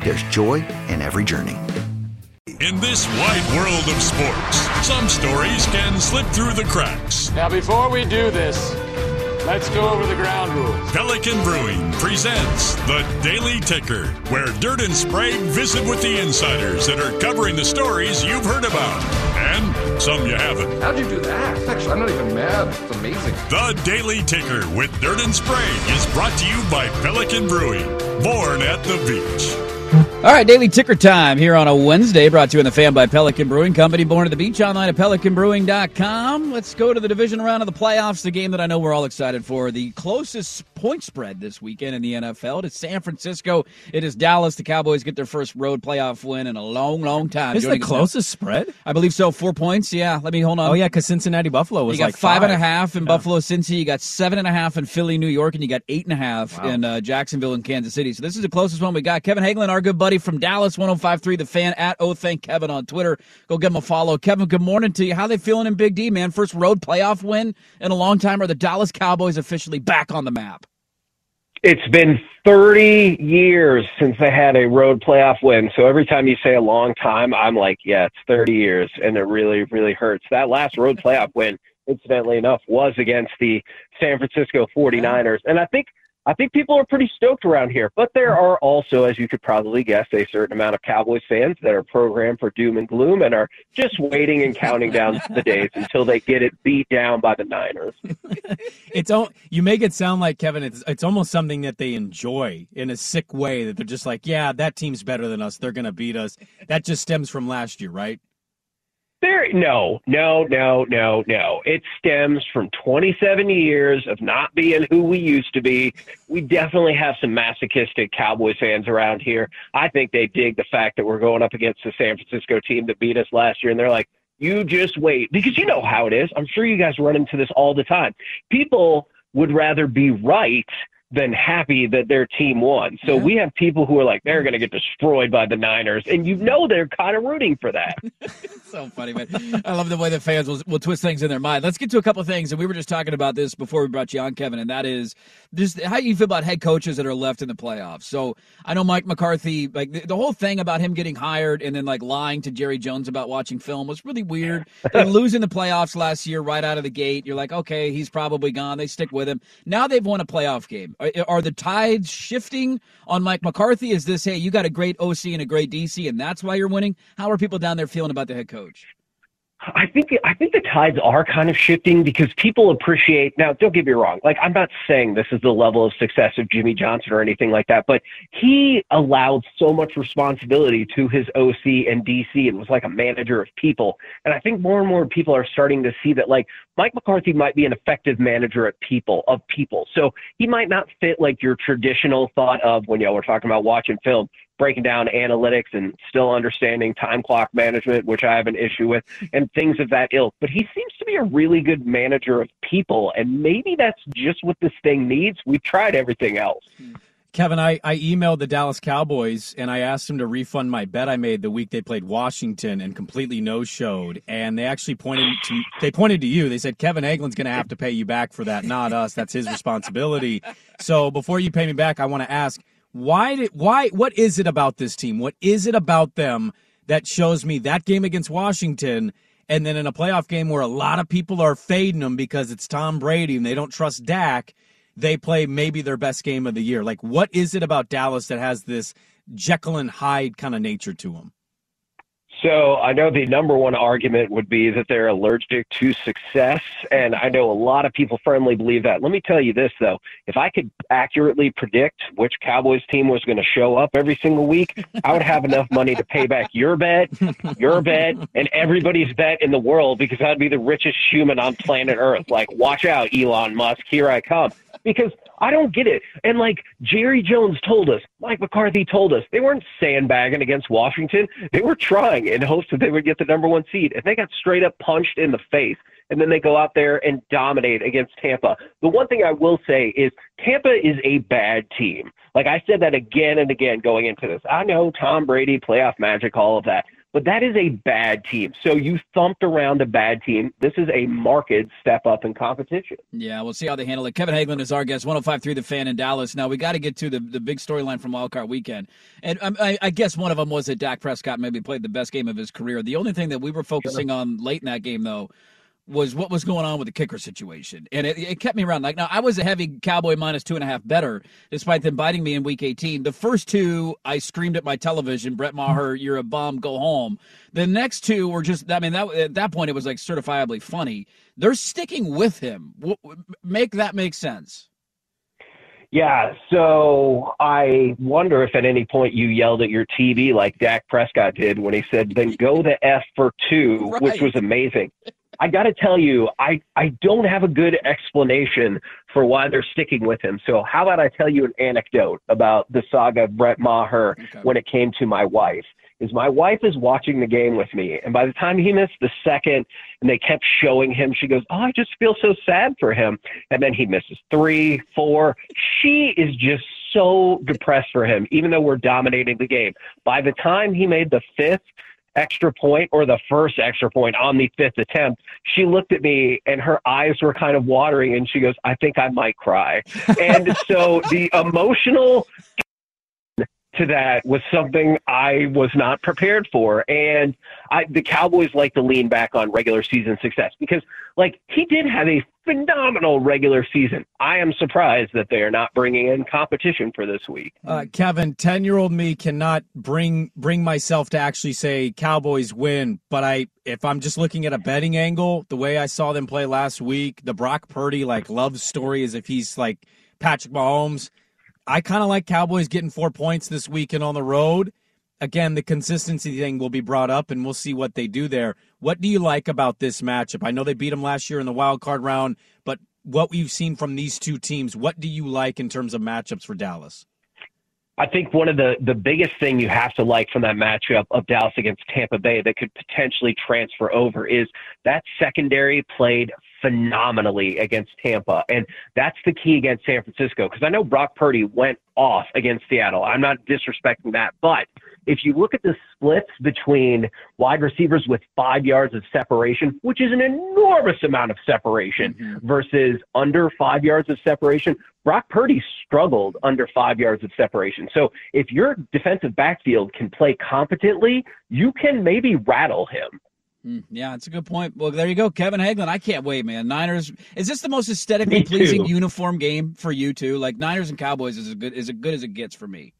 there's joy in every journey. In this wide world of sports, some stories can slip through the cracks. Now, before we do this, let's go over the ground rules. Pelican Brewing presents the Daily Ticker, where Dirt and Sprague visit with the insiders that are covering the stories you've heard about and some you haven't. How'd you do that? Actually, I'm not even mad. It's amazing. The Daily Ticker with Dirt and Sprague is brought to you by Pelican Brewing, born at the beach. All right, daily ticker time here on a Wednesday, brought to you in the fan by Pelican Brewing Company, born at the beach, online at pelicanbrewing.com. Let's go to the division round of the playoffs, the game that I know we're all excited for. The closest point spread this weekend in the NFL. It's San Francisco. It is Dallas. The Cowboys get their first road playoff win in a long, long time. Is the closest spread? I believe so. Four points. Yeah. Let me hold on. Oh yeah, because Cincinnati Buffalo was you got like five five and a half in Yeah. Buffalo, Cincy. You got seven and a half in Philly, New York, and you got eight and a half Wow. in uh, Jacksonville and Kansas City. So this is the closest one we got. Kevin Hagelin, our good buddy from Dallas, 1053, the fan at Oh Thank Kevin on Twitter. Go give him a follow. Kevin, good morning to you. How they feeling in Big D, man? First road playoff win in a long time. Are the Dallas Cowboys officially back on the map? It's been 30 years since they had a road playoff win. So every time you say a long time, I'm like, yeah, it's 30 years. And it really, really hurts. That last road playoff win, incidentally enough, was against the San Francisco 49ers. And I think. I think people are pretty stoked around here, but there are also, as you could probably guess, a certain amount of Cowboys fans that are programmed for doom and gloom and are just waiting and counting down the days until they get it beat down by the Niners. It's all you make it sound like Kevin. It's it's almost something that they enjoy in a sick way. That they're just like, yeah, that team's better than us. They're gonna beat us. That just stems from last year, right? There, no, no, no, no, no. It stems from 27 years of not being who we used to be. We definitely have some masochistic Cowboys fans around here. I think they dig the fact that we're going up against the San Francisco team that beat us last year, and they're like, "You just wait," because you know how it is. I'm sure you guys run into this all the time. People would rather be right than happy that their team won. So we have people who are like, they're going to get destroyed by the Niners, and you know they're kind of rooting for that. so funny, man. I love the way the fans will, will twist things in their mind. Let's get to a couple of things, and we were just talking about this before we brought you on, Kevin, and that is just how you feel about head coaches that are left in the playoffs. So I know Mike McCarthy, like the, the whole thing about him getting hired and then like lying to Jerry Jones about watching film was really weird. and losing the playoffs last year right out of the gate, you're like, okay, he's probably gone. They stick with him. Now they've won a playoff game. Are, are the tides shifting on Mike McCarthy? Is this, hey, you got a great OC and a great DC, and that's why you're winning? How are people down there feeling about the head coach? I think I think the tides are kind of shifting because people appreciate now. Don't get me wrong. Like I'm not saying this is the level of success of Jimmy Johnson or anything like that, but he allowed so much responsibility to his OC and DC and was like a manager of people. And I think more and more people are starting to see that like Mike McCarthy might be an effective manager of people of people. So he might not fit like your traditional thought of when know we're talking about watching film breaking down analytics and still understanding time clock management, which I have an issue with, and things of that ilk. But he seems to be a really good manager of people, and maybe that's just what this thing needs. We've tried everything else. Kevin, I, I emailed the Dallas Cowboys and I asked them to refund my bet I made the week they played Washington and completely no showed. And they actually pointed to they pointed to you. They said Kevin Hagelin's going to have to pay you back for that, not us. That's his responsibility. So before you pay me back, I want to ask why did why what is it about this team? What is it about them that shows me that game against Washington? And then in a playoff game where a lot of people are fading them because it's Tom Brady and they don't trust Dak, they play maybe their best game of the year. Like, what is it about Dallas that has this Jekyll and Hyde kind of nature to them? So I know the number one argument would be that they're allergic to success, and I know a lot of people firmly believe that. Let me tell you this though: if I could accurately predict which Cowboys team was going to show up every single week, I would have enough money to pay back your bet, your bet, and everybody's bet in the world because I'd be the richest human on planet Earth. Like, watch out, Elon Musk, here I come. Because I don't get it. And like Jerry Jones told us, Mike McCarthy told us, they weren't sandbagging against Washington. They were trying in hopes that they would get the number one seed. And they got straight up punched in the face. And then they go out there and dominate against Tampa. The one thing I will say is Tampa is a bad team. Like I said that again and again going into this. I know Tom Brady, playoff magic, all of that. But that is a bad team. So you thumped around a bad team. This is a marked step up in competition. Yeah, we'll see how they handle it. Kevin Hagelin is our guest, 105.3 The Fan in Dallas. Now, we got to get to the, the big storyline from Wildcard Weekend. And um, I, I, guess one of them was that Dak Prescott maybe played the best game of his career. The only thing that we were focusing on late in that game, though, was what was going on with the kicker situation, and it, it, kept me around. Like now, I was a heavy Cowboy minus two and a half better, despite them biting me in Week 18. The first two, I screamed at my television, "Brett Maher, you're a bum, go home." The next two were just, I mean, that at that point it was like certifiably funny. They're sticking with him. Make that make sense. Yeah, so I wonder if at any point you yelled at your TV like Dak Prescott did when he said, "Then go the f for two, right. which was amazing. I got to tell you, I, I don't have a good explanation for why they're sticking with him. So, how about I tell you an anecdote about the saga of Brett Maher okay. when it came to my wife? Is my wife is watching the game with me, and by the time he missed the second, and they kept showing him, she goes, "Oh, I just feel so sad for him." And then he misses three, four. She is just so depressed for him, even though we're dominating the game. By the time he made the fifth, extra point or the first extra point on the fifth attempt, she looked at me and her eyes were kind of watering and she goes, I think I might cry. and so the emotional to that was something I was not prepared for. And I, the Cowboys like to lean back on regular season success because, like, he did have a phenomenal regular season. I am surprised that they are not bringing in competition for this week. Uh, Kevin, ten-year-old me cannot bring bring myself to actually say Cowboys win. But I, if I'm just looking at a betting angle, the way I saw them play last week, the Brock Purdy like love story is if he's like Patrick Mahomes I kind of like Cowboys getting four points this weekend on the road. Again, the consistency thing will be brought up, and we'll see what they do there. What do you like about this matchup? I know they beat them last year in the wild card round, but what we've seen from these two teams, what do you like in terms of matchups for Dallas? I think one of the, the biggest thing you have to like from that matchup of Dallas against Tampa Bay that could potentially transfer over is that secondary played phenomenally against Tampa. And that's the key against San Francisco because I know Brock Purdy went off against Seattle. I'm not disrespecting that. But if you look at the splits between wide receivers with five yards of separation, which is an enormous amount of separation, mm-hmm. versus under five yards of separation, Brock Purdy struggled under five yards of separation. So if your defensive backfield can play competently, you can maybe rattle him. Mm, yeah, it's a good point. Well, there you go, Kevin Hagelin. I can't wait, man. Niners. Is this the most aesthetically pleasing uniform game for you too? Like Niners and Cowboys is as good as good as it gets for me.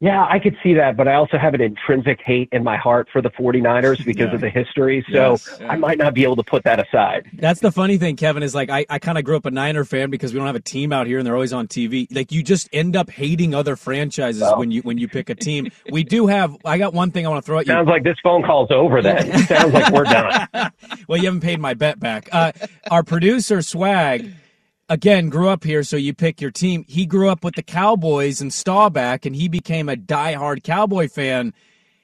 Yeah, I could see that, but I also have an intrinsic hate in my heart for the 49ers because yeah. of the history. So yes. I might not be able to put that aside. That's the funny thing, Kevin, is like I, I kind of grew up a Niner fan because we don't have a team out here and they're always on TV. Like you just end up hating other franchises well, when you when you pick a team. We do have I got one thing I want to throw at you. Sounds like this phone call's over then. sounds like we're done. well, you haven't paid my bet back. Uh, our producer Swag again, grew up here, so you pick your team. He grew up with the Cowboys and Staubach, and he became a diehard Cowboy fan.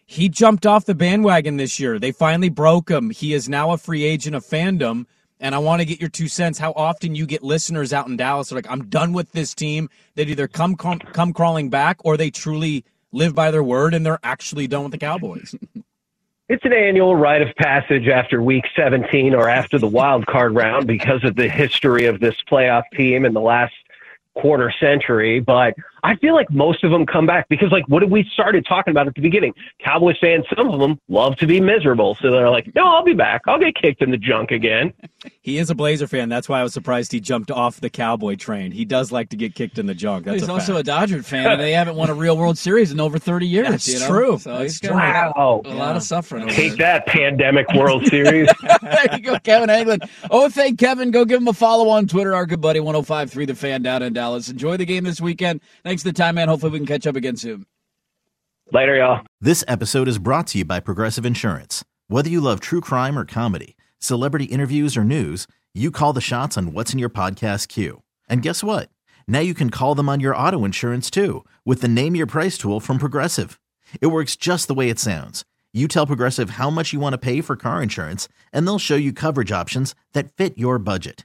He jumped off the bandwagon this year. They finally broke him. He is now a free agent of fandom. And I want to get your two cents. How often you get listeners out in Dallas are like, I'm done with this team. They'd either come come, come crawling back or they truly live by their word and they're actually done with the Cowboys. It's an annual rite of passage after week 17 or after the wild card round because of the history of this playoff team in the last quarter century. But I feel like most of them come back because, like, what did we started talking about at the beginning? Cowboys fans, some of them love to be miserable, so they're like, "No, I'll be back. I'll get kicked in the junk again." He is a Blazer fan. That's why I was surprised he jumped off the Cowboy train. He does like to get kicked in the junk. That's he's a also fact. a Dodger fan, and they haven't won a real World Series in over 30 years. That's you know? true. So That's he's got Wow. a lot of suffering. Take there. that, pandemic World Series. there you go, Kevin Hagelin. Oh, thank Kevin. Go give him a follow on Twitter. Our good buddy 1053 The Fan down in Dallas. Enjoy the game this weekend. Thanks for the time, man. Hopefully we can catch up again soon. Later, y'all. This episode is brought to you by Progressive Insurance. Whether you love true crime or comedy, celebrity interviews or news, you call the shots on what's in your podcast queue. And guess what? Now you can call them on your auto insurance too with the Name Your Price tool from Progressive. It works just the way it sounds. You tell Progressive how much you want to pay for car insurance, and they'll show you coverage options that fit your budget.